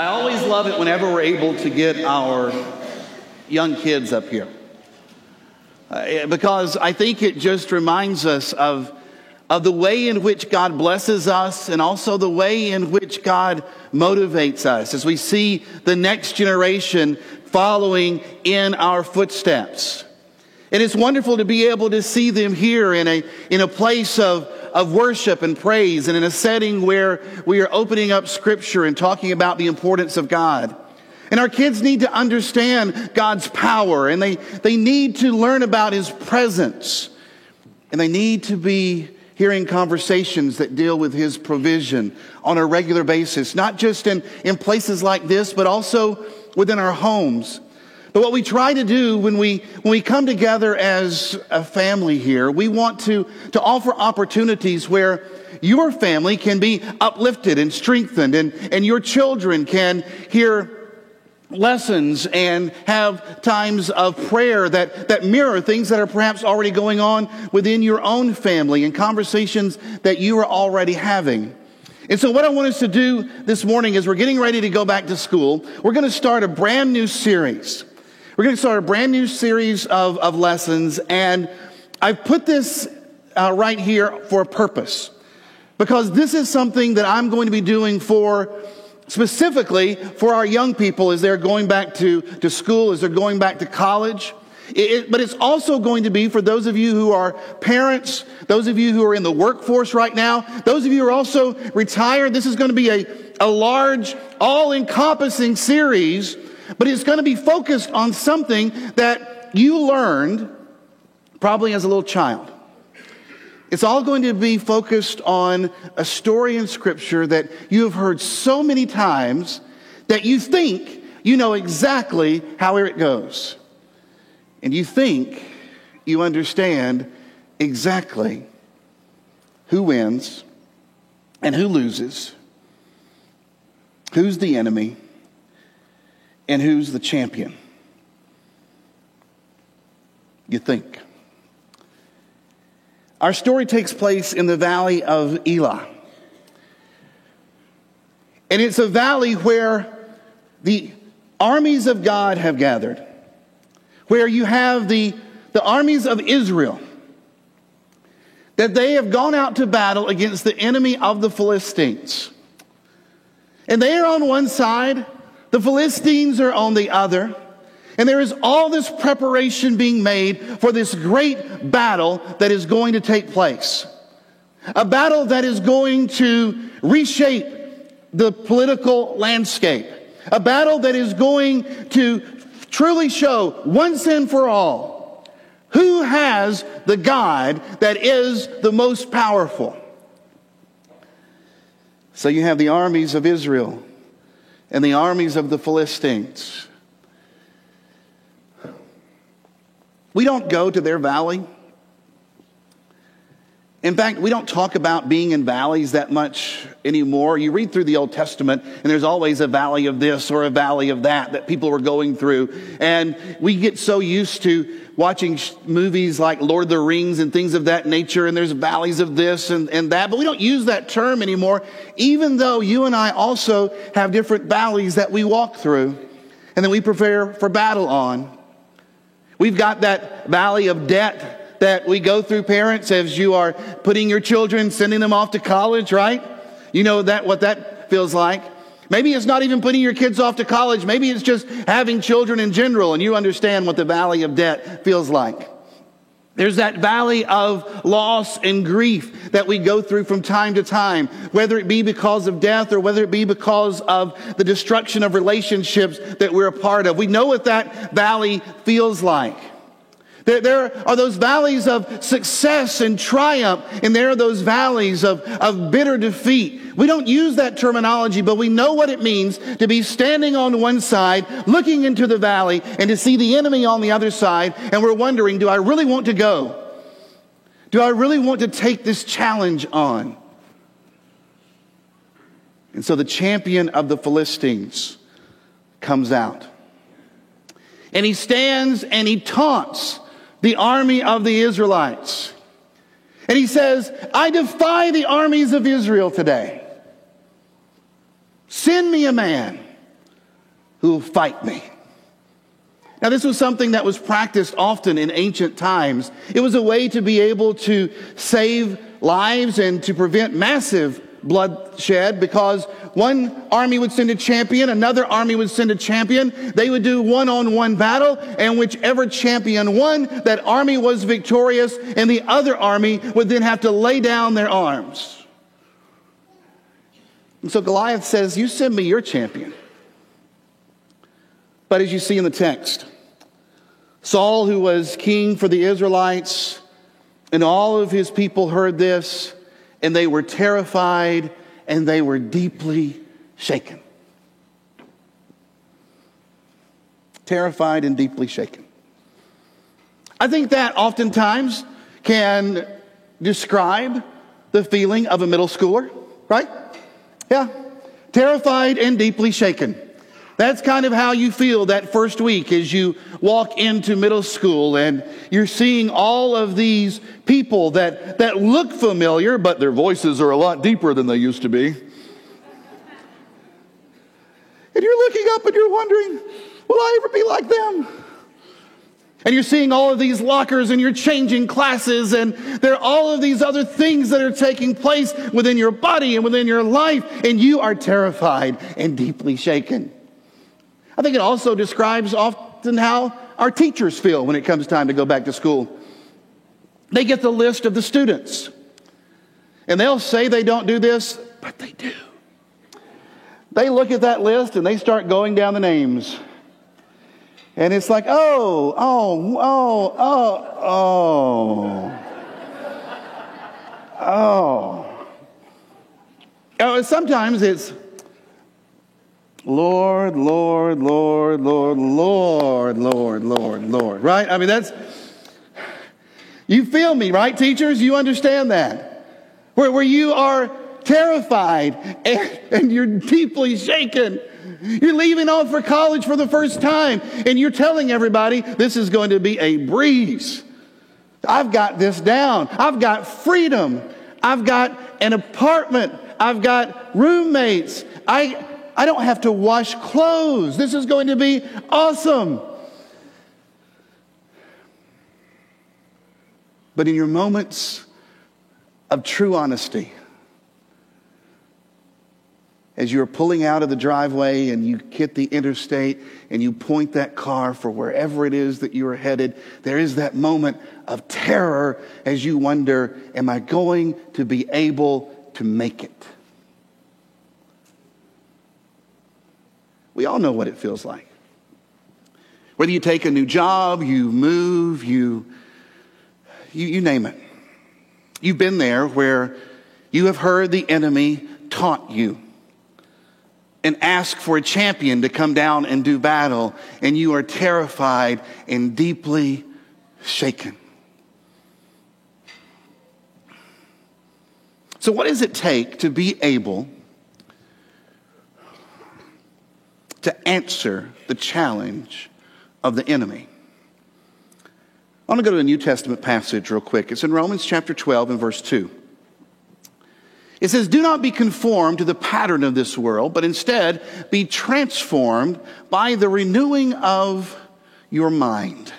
I always love it whenever we're able to get our young kids up here. Uh, because I think it just reminds us of, of the way in which God blesses us and also the way in which God motivates us as we see the next generation following in our footsteps. And it's wonderful to be able to see them here in a, in a place of, of worship and praise and in a setting where we are opening up scripture and talking about the importance of God. And our kids need to understand God's power and they, they need to learn about His presence. And they need to be hearing conversations that deal with His provision on a regular basis, not just in, in places like this, but also within our homes. But what we try to do when we, when we come together as a family here, we want to, to offer opportunities where your family can be uplifted and strengthened and, and your children can hear lessons and have times of prayer that, that mirror things that are perhaps already going on within your own family and conversations that you are already having. And so, what I want us to do this morning is we're getting ready to go back to school. We're going to start a brand new series. We're going to start a brand new series of, of lessons, and I've put this uh, right here for a purpose because this is something that I'm going to be doing for specifically for our young people as they're going back to, to school, as they're going back to college. It, but it's also going to be for those of you who are parents, those of you who are in the workforce right now, those of you who are also retired. This is going to be a, a large, all encompassing series, but it's going to be focused on something that you learned probably as a little child. It's all going to be focused on a story in Scripture that you have heard so many times that you think you know exactly how it goes. And you think you understand exactly who wins and who loses, who's the enemy, and who's the champion. You think. Our story takes place in the valley of Elah. And it's a valley where the armies of God have gathered, where you have the, the armies of Israel, that they have gone out to battle against the enemy of the Philistines. And they are on one side, the Philistines are on the other. And there is all this preparation being made for this great battle that is going to take place. A battle that is going to reshape the political landscape. A battle that is going to truly show once and for all who has the God that is the most powerful. So you have the armies of Israel and the armies of the Philistines. We don't go to their valley. In fact, we don't talk about being in valleys that much anymore. You read through the Old Testament, and there's always a valley of this or a valley of that that people were going through. And we get so used to watching movies like Lord of the Rings and things of that nature, and there's valleys of this and, and that, but we don't use that term anymore, even though you and I also have different valleys that we walk through and then we prepare for battle on. We've got that valley of debt that we go through, parents, as you are putting your children, sending them off to college, right? You know that, what that feels like. Maybe it's not even putting your kids off to college. Maybe it's just having children in general, and you understand what the valley of debt feels like. There's that valley of loss and grief that we go through from time to time, whether it be because of death or whether it be because of the destruction of relationships that we're a part of. We know what that valley feels like. There, there are those valleys of success and triumph, and there are those valleys of, of bitter defeat. We don't use that terminology, but we know what it means to be standing on one side, looking into the valley, and to see the enemy on the other side, and we're wondering, do I really want to go? Do I really want to take this challenge on? And so the champion of the Philistines comes out. And he stands and he taunts the army of the Israelites. And he says, I defy the armies of Israel today. Send me a man who will fight me. Now, this was something that was practiced often in ancient times. It was a way to be able to save lives and to prevent massive bloodshed because one army would send a champion, another army would send a champion. They would do one on one battle, and whichever champion won, that army was victorious, and the other army would then have to lay down their arms. And so Goliath says, You send me your champion. But as you see in the text, Saul, who was king for the Israelites, and all of his people heard this, and they were terrified and they were deeply shaken. Terrified and deeply shaken. I think that oftentimes can describe the feeling of a middle schooler, right? Yeah. Terrified and deeply shaken. That's kind of how you feel that first week as you walk into middle school and you're seeing all of these people that, that look familiar, but their voices are a lot deeper than they used to be. And you're looking up and you're wondering, will I ever be like them? And you're seeing all of these lockers and you're changing classes and there are all of these other things that are taking place within your body and within your life and you are terrified and deeply shaken. I think it also describes often how our teachers feel when it comes time to go back to school. They get the list of the students, and they'll say they don't do this, but they do. They look at that list and they start going down the names. And it's like, oh, oh, oh, oh, oh. Oh. oh sometimes it's Lord, Lord, Lord, Lord, Lord, Lord, Lord, Lord. Right? I mean, that's. You feel me, right, teachers? You understand that. Where, where you are terrified and, and you're deeply shaken. You're leaving off for college for the first time, and you're telling everybody this is going to be a breeze. I've got this down. I've got freedom. I've got an apartment. I've got roommates. I, I don't have to wash clothes. This is going to be awesome. But in your moments of true honesty, as you're pulling out of the driveway and you hit the interstate and you point that car for wherever it is that you are headed, there is that moment of terror as you wonder, Am I going to be able to make it? We all know what it feels like. Whether you take a new job, you move, you, you, you name it. You've been there where you have heard the enemy taunt you and ask for a champion to come down and do battle, and you are terrified and deeply shaken. So, what does it take to be able to answer the challenge of the enemy. I want to go to a New Testament passage real quick. It's in Romans chapter 12 and verse 2. It says, Do not be conformed to the pattern of this world, but instead be transformed by the renewing of your mind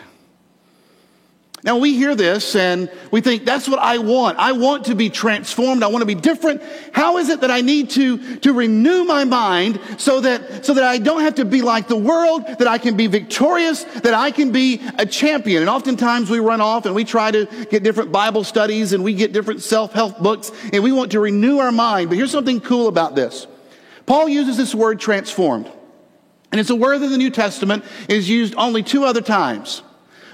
now we hear this and we think, that's what I want. I want to be transformed. I want to be different. How is it that I need to, to renew my mind so that, so that I don't have to be like the world, that I can be victorious, that I can be a champion? And oftentimes we run off and we try to get different Bible studies and we get different self-help books and we want to renew our mind. But here's something cool about this. Paul uses this word transformed. And it's a word in the New Testament is used only two other times.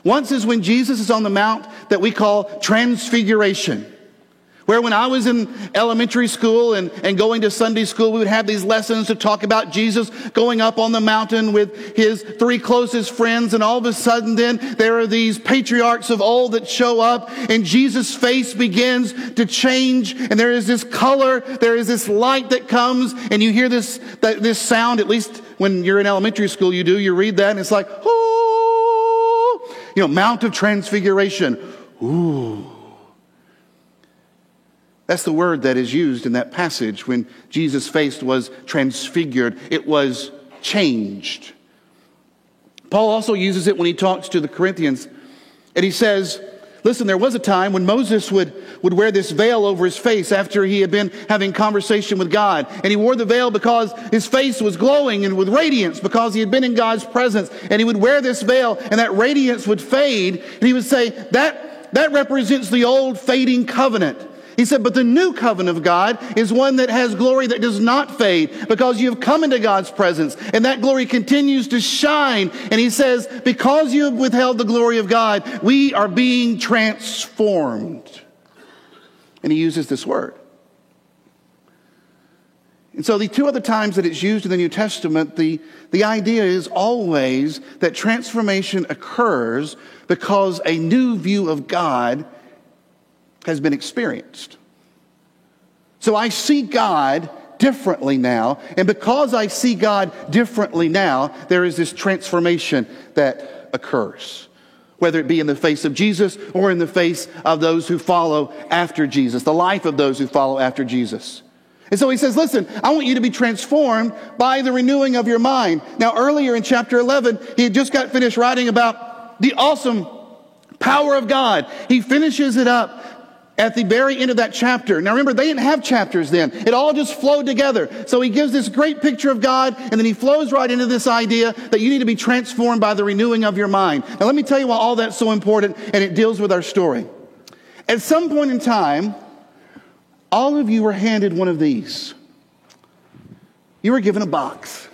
Once is when Jesus is on the mount that we call transfiguration. Where when I was in elementary school and, and going to Sunday school, we would have these lessons to talk about Jesus going up on the mountain with his three closest friends. And all of a sudden then there are these patriarchs of old that show up and Jesus' face begins to change. And there is this color. There is this light that comes and you hear this, this sound, at least when you're in elementary school, you do, you read that and it's like, oh, you know, Mount of Transfiguration. Ooh. That's the word that is used in that passage when Jesus' face was transfigured. It was changed. Paul also uses it when he talks to the Corinthians, and he says, Listen, there was a time when Moses would, would wear this veil over his face after he had been having conversation with God. And he wore the veil because his face was glowing and with radiance because he had been in God's presence. And he would wear this veil and that radiance would fade. And he would say, that, that represents the old fading covenant. He said, but the new covenant of God is one that has glory that does not fade because you have come into God's presence and that glory continues to shine. And he says, because you have withheld the glory of God, we are being transformed. And he uses this word. And so, the two other times that it's used in the New Testament, the, the idea is always that transformation occurs because a new view of God has been experienced. So I see God differently now. And because I see God differently now, there is this transformation that occurs. Whether it be in the face of Jesus or in the face of those who follow after Jesus, the life of those who follow after Jesus. And so he says, listen, I want you to be transformed by the renewing of your mind. Now, earlier in chapter 11, he had just got finished writing about the awesome power of God. He finishes it up at the very end of that chapter. Now remember, they didn't have chapters then. It all just flowed together. So he gives this great picture of God, and then he flows right into this idea that you need to be transformed by the renewing of your mind. Now let me tell you why all that's so important, and it deals with our story. At some point in time, all of you were handed one of these. You were given a box.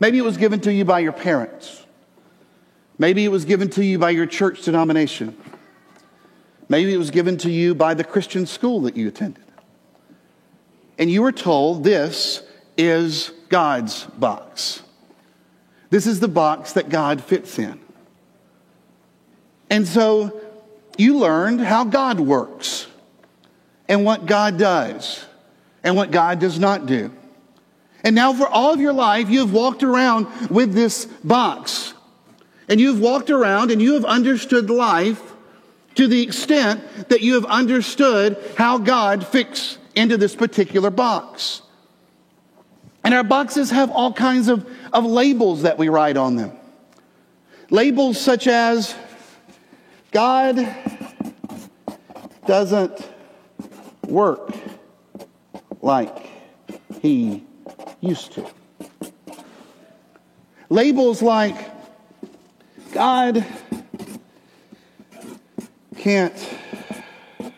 Maybe it was given to you by your parents. Maybe it was given to you by your church denomination. Maybe it was given to you by the Christian school that you attended. And you were told this is God's box. This is the box that God fits in. And so you learned how God works and what God does and what God does not do. And now, for all of your life, you have walked around with this box. And you've walked around and you have understood life to the extent that you have understood how God fits into this particular box. And our boxes have all kinds of, of labels that we write on them. Labels such as God doesn't work like he used to. Labels like God can't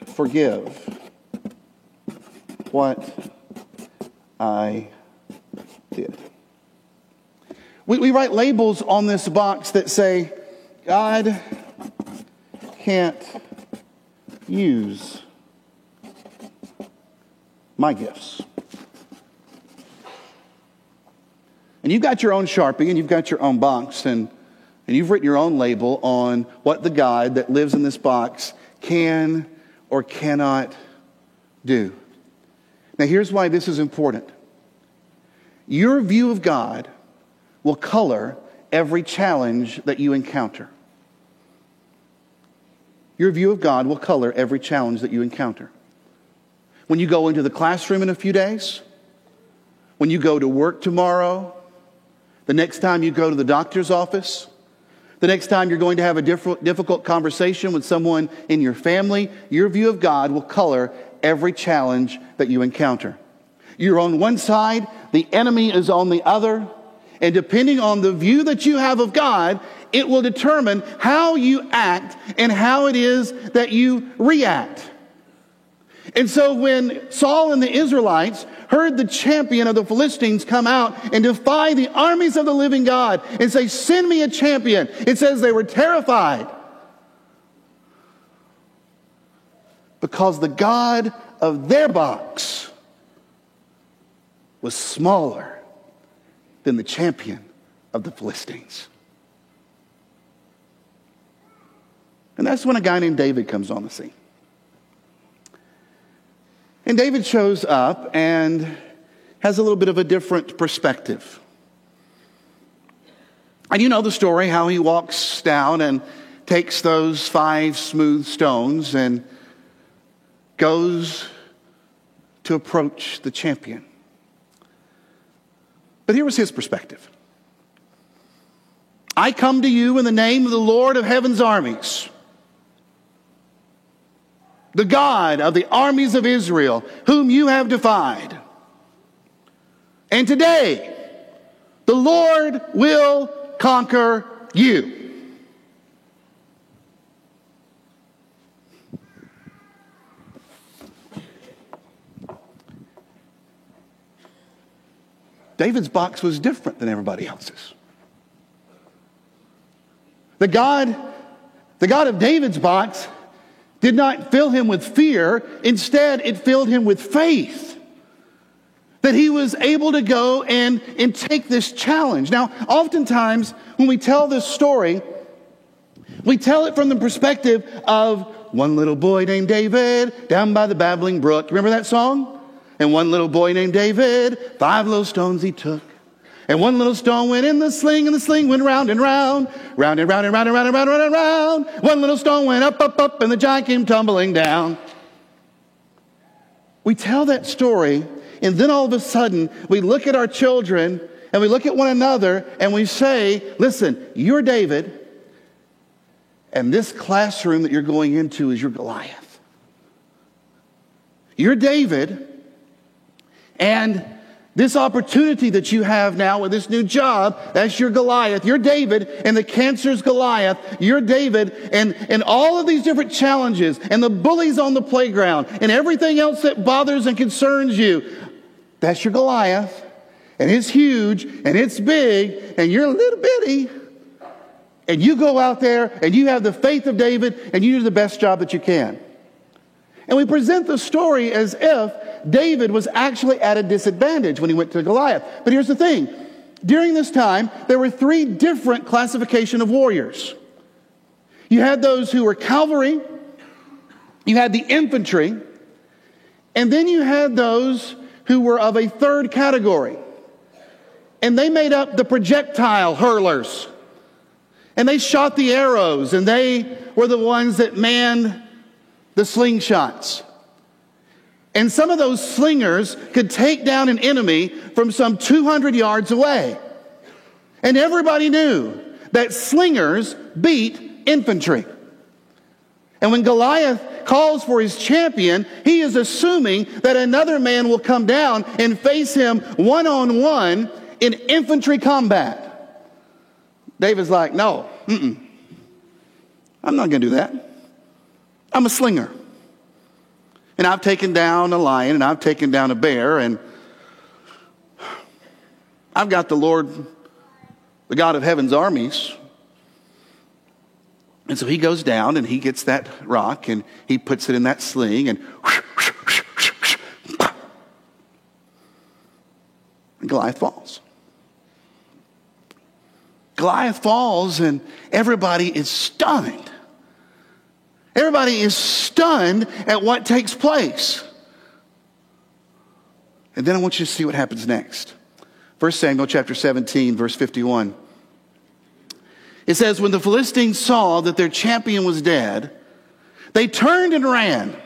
forgive what I did. We, we write labels on this box that say, God can't use my gifts. And you've got your own Sharpie and you've got your own box, and and you've written your own label on what the God that lives in this box can or cannot do. Now, here's why this is important your view of God will color every challenge that you encounter. Your view of God will color every challenge that you encounter. When you go into the classroom in a few days, when you go to work tomorrow, the next time you go to the doctor's office, the next time you're going to have a difficult conversation with someone in your family, your view of God will color every challenge that you encounter. You're on one side, the enemy is on the other, and depending on the view that you have of God, it will determine how you act and how it is that you react. And so when Saul and the Israelites heard the champion of the Philistines come out and defy the armies of the living God and say, Send me a champion, it says they were terrified. Because the God of their box was smaller than the champion of the Philistines. And that's when a guy named David comes on the scene. And David shows up and has a little bit of a different perspective. And you know the story how he walks down and takes those five smooth stones and goes to approach the champion. But here was his perspective. I come to you in the name of the Lord of heaven's armies, the God of the armies of Israel, whom you have defied. And today, the Lord will conquer you. David's box was different than everybody else's. The God, the God of David's box did not fill him with fear. Instead, it filled him with faith that he was able to go and, and take this challenge. Now, oftentimes when we tell this story, we tell it from the perspective of one little boy named David down by the babbling brook. Remember that song? And one little boy named David, five little stones he took. And one little stone went in the sling, and the sling went round and round, round and round and round and round and round and round and round. One little stone went up, up, up, and the giant came tumbling down. We tell that story, and then all of a sudden, we look at our children and we look at one another and we say, Listen, you're David, and this classroom that you're going into is your Goliath. You're David, and this opportunity that you have now with this new job, that's your Goliath. You're David, and the cancer's Goliath. You're David, and, and all of these different challenges, and the bullies on the playground, and everything else that bothers and concerns you. That's your Goliath, and it's huge, and it's big, and you're a little bitty. And you go out there, and you have the faith of David, and you do the best job that you can. And we present the story as if David was actually at a disadvantage when he went to Goliath. But here's the thing during this time, there were three different classification of warriors. You had those who were cavalry, you had the infantry, and then you had those who were of a third category. And they made up the projectile hurlers. And they shot the arrows, and they were the ones that manned the slingshots. And some of those slingers could take down an enemy from some 200 yards away. And everybody knew that slingers beat infantry. And when Goliath calls for his champion, he is assuming that another man will come down and face him one on one in infantry combat. David's like, no, I'm not going to do that. I'm a slinger. And I've taken down a lion and I've taken down a bear and I've got the Lord, the God of heaven's armies. And so he goes down and he gets that rock and he puts it in that sling and, and Goliath falls. Goliath falls and everybody is stunned. Everybody is stunned at what takes place. And then I want you to see what happens next. 1 Samuel chapter 17, verse 51. It says, When the Philistines saw that their champion was dead, they turned and ran.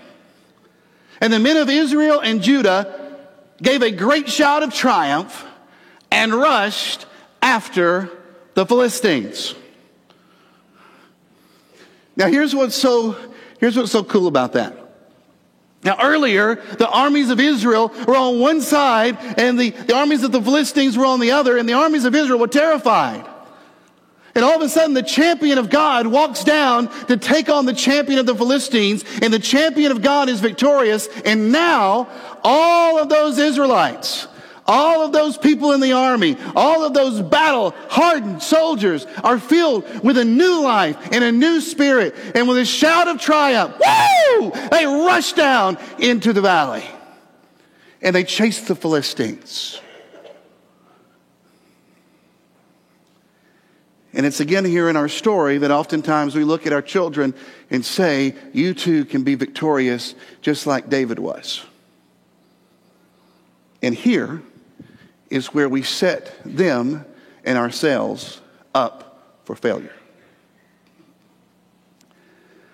And the men of Israel and Judah gave a great shout of triumph and rushed after the Philistines. Now, here's what's so, here's what's so cool about that. Now, earlier, the armies of Israel were on one side, and the, the armies of the Philistines were on the other, and the armies of Israel were terrified. And all of a sudden, the champion of God walks down to take on the champion of the Philistines, and the champion of God is victorious. And now, all of those Israelites all of those people in the army, all of those battle hardened soldiers are filled with a new life and a new spirit. And with a shout of triumph, woo! They rush down into the valley and they chase the Philistines. And it's again here in our story that oftentimes we look at our children and say, You too can be victorious just like David was. And here, is where we set them and ourselves up for failure.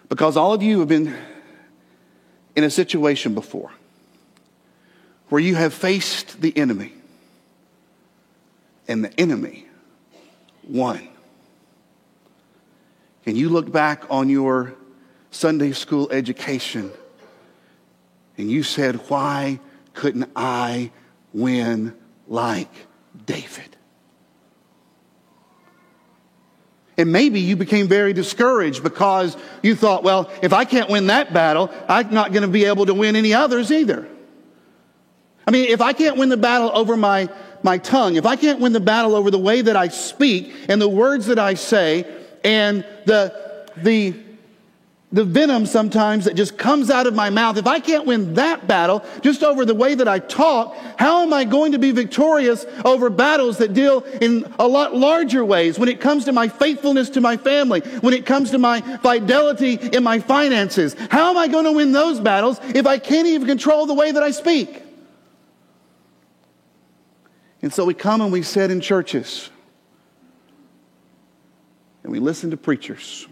Because all of you have been in a situation before where you have faced the enemy and the enemy won. and you look back on your Sunday school education and you said, Why couldn't I win like David? And maybe you became very discouraged because you thought, well, if I can't win that battle, I'm not going to be able to win any others either. I mean, if I can't win the battle over my, my tongue, if I can't win the battle over the way that I speak and the words that I say and the, the the venom sometimes that just comes out of my mouth, if I can't win that battle just over the way that I talk, how am I going to be victorious over battles that deal in a lot larger ways when it comes to my faithfulness to my family, when it comes to my fidelity in my finances? How am I going to win those battles if I can't even control the way that I speak? And so we come and we sit in churches and we listen to preachers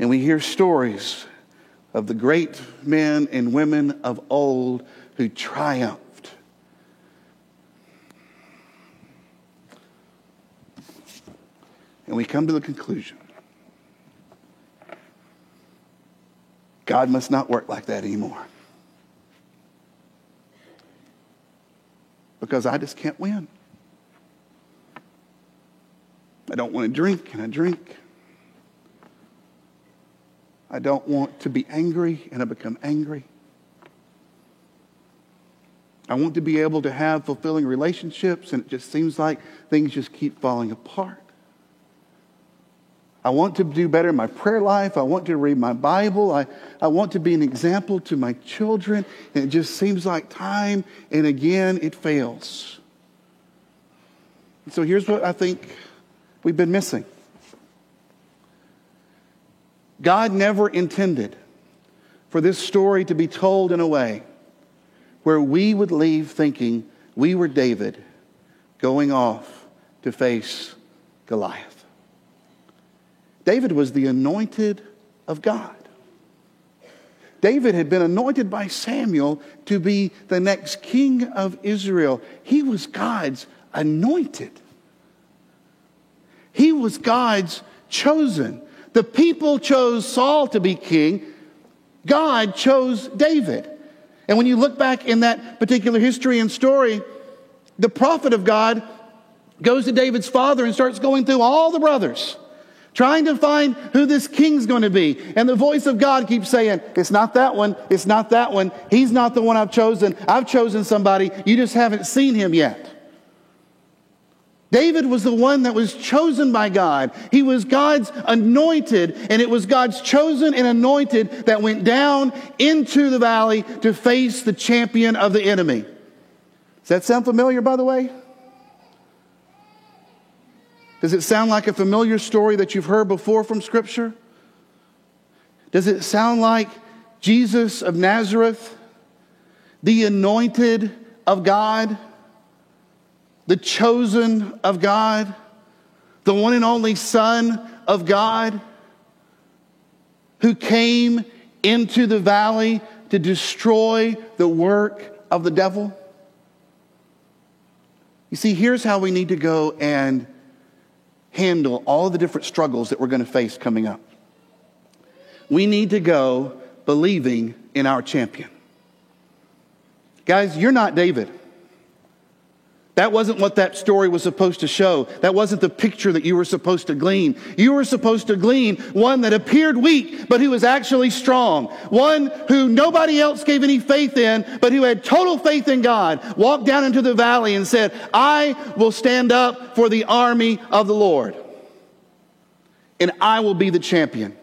and we hear stories of the great men and women of old who triumphed. And we come to the conclusion God must not work like that anymore. Because I just can't win. I don't want to drink, and I drink. I don't want to be angry and I become angry. I want to be able to have fulfilling relationships and it just seems like things just keep falling apart. I want to do better in my prayer life. I want to read my Bible. I, I want to be an example to my children. And it just seems like time and again it fails. So here's what I think we've been missing. God never intended for this story to be told in a way where we would leave thinking we were David going off to face Goliath. David was the anointed of God. David had been anointed by Samuel to be the next king of Israel. He was God's anointed. He was God's chosen. The people chose Saul to be king. God chose David. And when you look back in that particular history and story, the prophet of God goes to David's father and starts going through all the brothers, trying to find who this king's going to be. And the voice of God keeps saying, It's not that one. It's not that one. He's not the one I've chosen. I've chosen somebody. You just haven't seen him yet. David was the one that was chosen by God. He was God's anointed, and it was God's chosen and anointed that went down into the valley to face the champion of the enemy. Does that sound familiar, by the way? Does it sound like a familiar story that you've heard before from Scripture? Does it sound like Jesus of Nazareth, the anointed of God? The chosen of God, the one and only Son of God, who came into the valley to destroy the work of the devil? You see, here's how we need to go and handle all the different struggles that we're going to face coming up. We need to go believing in our champion. Guys, you're not David. That wasn't what that story was supposed to show. That wasn't the picture that you were supposed to glean. You were supposed to glean one that appeared weak, but who was actually strong. One who nobody else gave any faith in, but who had total faith in God, walked down into the valley and said, I will stand up for the army of the Lord. And I will be the champion.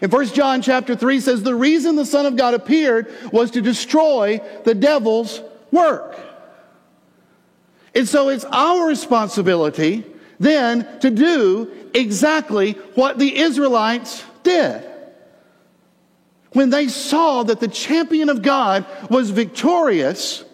In 1 John chapter 3 says, the reason the Son of God appeared was to destroy the devil's work. And so it's our responsibility then to do exactly what the Israelites did. When they saw that the champion of God was victorious,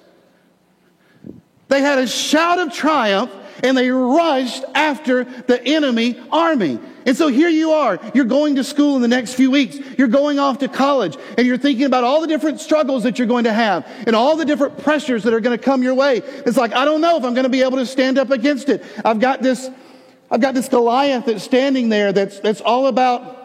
they had a shout of triumph and they rushed after the enemy army. And so here you are. You're going to school in the next few weeks. You're going off to college and you're thinking about all the different struggles that you're going to have and all the different pressures that are going to come your way. It's like, I don't know if I'm going to be able to stand up against it. I've got this I've got this Goliath that's standing there that's, that's all about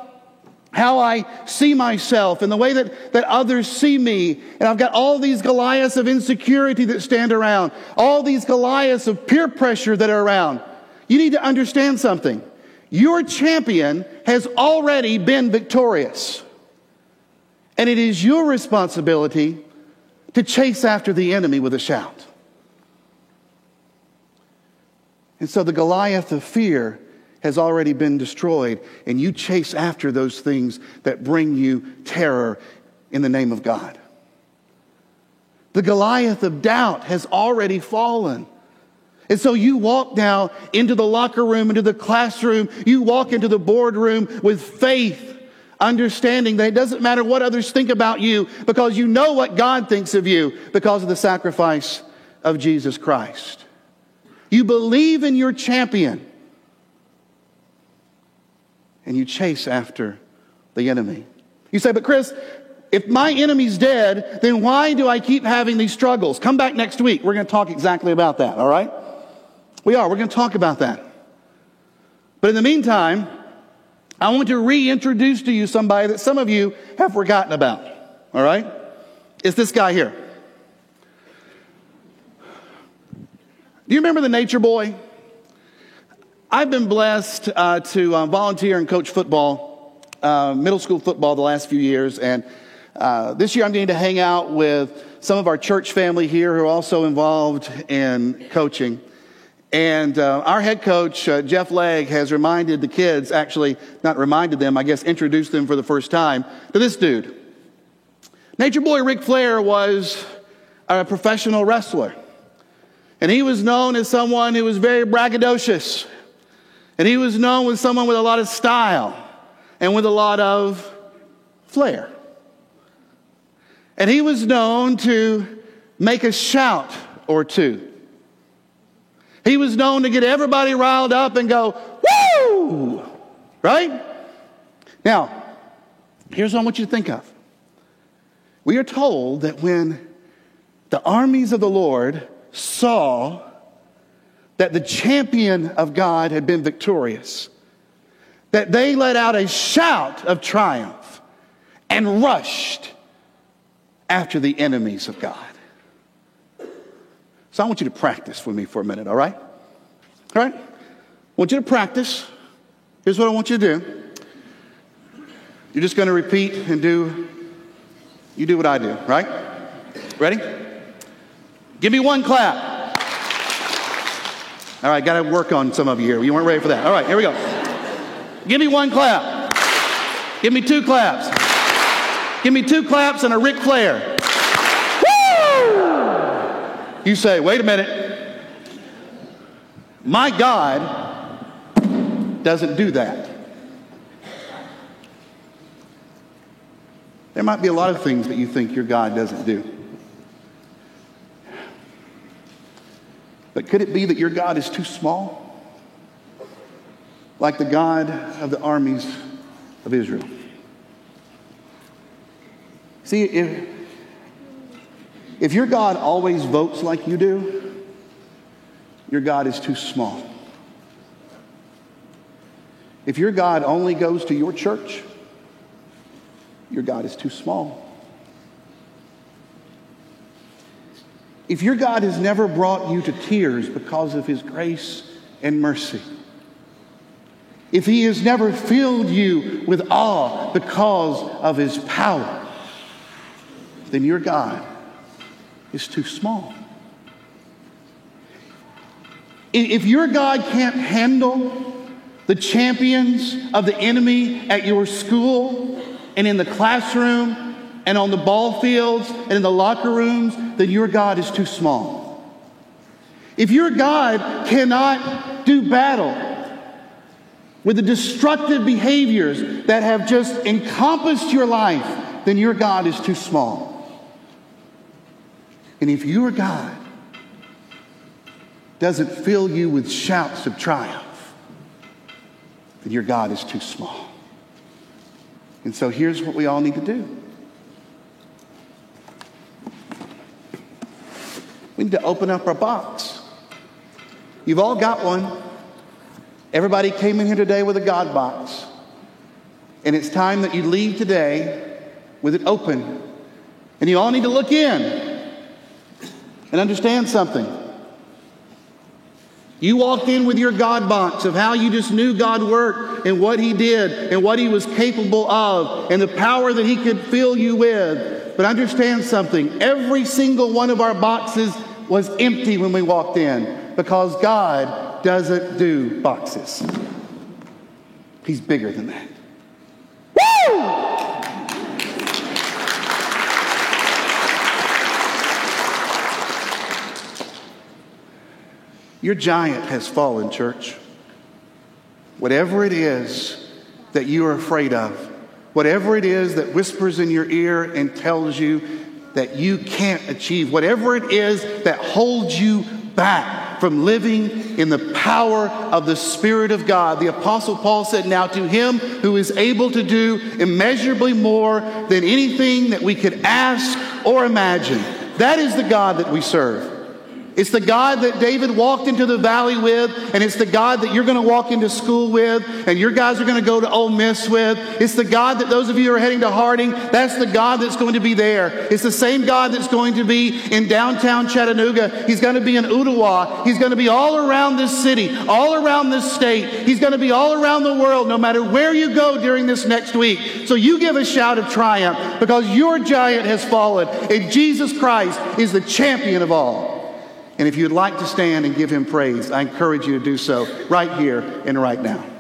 how I see myself and the way that, that others see me. And I've got all these Goliaths of insecurity that stand around, all these Goliaths of peer pressure that are around. You need to understand something. Your champion has already been victorious. And it is your responsibility to chase after the enemy with a shout. And so the Goliath of fear has already been destroyed, and you chase after those things that bring you terror in the name of God. The Goliath of doubt has already fallen. And so you walk now into the locker room, into the classroom, you walk into the boardroom with faith, understanding that it doesn't matter what others think about you because you know what God thinks of you because of the sacrifice of Jesus Christ. You believe in your champion and you chase after the enemy. You say, but Chris, if my enemy's dead, then why do I keep having these struggles? Come back next week. We're going to talk exactly about that, all right? We are. We're going to talk about that. But in the meantime, I want to reintroduce to you somebody that some of you have forgotten about, all right? It's this guy here. Do you remember the Nature Boy? I've been blessed uh, to uh, volunteer and coach football, uh, middle school football, the last few years. And uh, this year I'm getting to hang out with some of our church family here who are also involved in coaching. And uh, our head coach, uh, Jeff Legg, has reminded the kids, actually, not reminded them, I guess introduced them for the first time to this dude. Nature Boy Ric Flair was a professional wrestler. And he was known as someone who was very braggadocious. And he was known as someone with a lot of style and with a lot of flair. And he was known to make a shout or two. He was known to get everybody riled up and go, woo! Right? Now, here's what I want you to think of. We are told that when the armies of the Lord saw that the champion of God had been victorious, that they let out a shout of triumph and rushed after the enemies of God. So I want you to practice with me for a minute, all right? All right? I want you to practice. Here's what I want you to do. You're just going to repeat and do, you do what I do, right? Ready? Give me one clap. All right, got to work on some of you here. You weren't ready for that. All right, here we go. Give me one clap. Give me two claps. Give me two claps and a Ric Flair. Woo! You say, wait a minute. My God doesn't do that. There might be a lot of things that you think your God doesn't do. But could it be that your God is too small? Like the God of the armies of Israel. See, if, if your God always votes like you do, your God is too small. If your God only goes to your church, your God is too small. If your God has never brought you to tears because of his grace and mercy, if he has never filled you with awe because of his power, then your God is too small. If your God can't handle the champions of the enemy at your school and in the classroom and on the ball fields and in the locker rooms, then your God is too small. If your God cannot do battle with the destructive behaviors that have just encompassed your life, then your God is too small. And if your God doesn't fill you with shouts of triumph, then your God is too small. And so here's what we all need to do We need to open up our box. You've all got one. Everybody came in here today with a God box. And it's time that you leave today with it open. And you all need to look in and understand something. You walked in with your God box of how you just knew God worked and what He did and what He was capable of and the power that He could fill you with. But understand something every single one of our boxes was empty when we walked in because God doesn't do boxes, He's bigger than that. Woo! Your giant has fallen, church. Whatever it is that you are afraid of, whatever it is that whispers in your ear and tells you that you can't achieve, whatever it is that holds you back from living in the power of the Spirit of God. The Apostle Paul said, Now to him who is able to do immeasurably more than anything that we could ask or imagine. That is the God that we serve. It's the God that David walked into the valley with, and it's the God that you're going to walk into school with, and your guys are going to go to Ole Miss with. It's the God that those of you who are heading to Harding, that's the God that's going to be there. It's the same God that's going to be in downtown Chattanooga. He's going to be in Ooltewah. He's going to be all around this city, all around this state. He's going to be all around the world, no matter where you go during this next week. So you give a shout of triumph because your giant has fallen, and Jesus Christ is the champion of all. And if you'd like to stand and give him praise, I encourage you to do so right here and right now.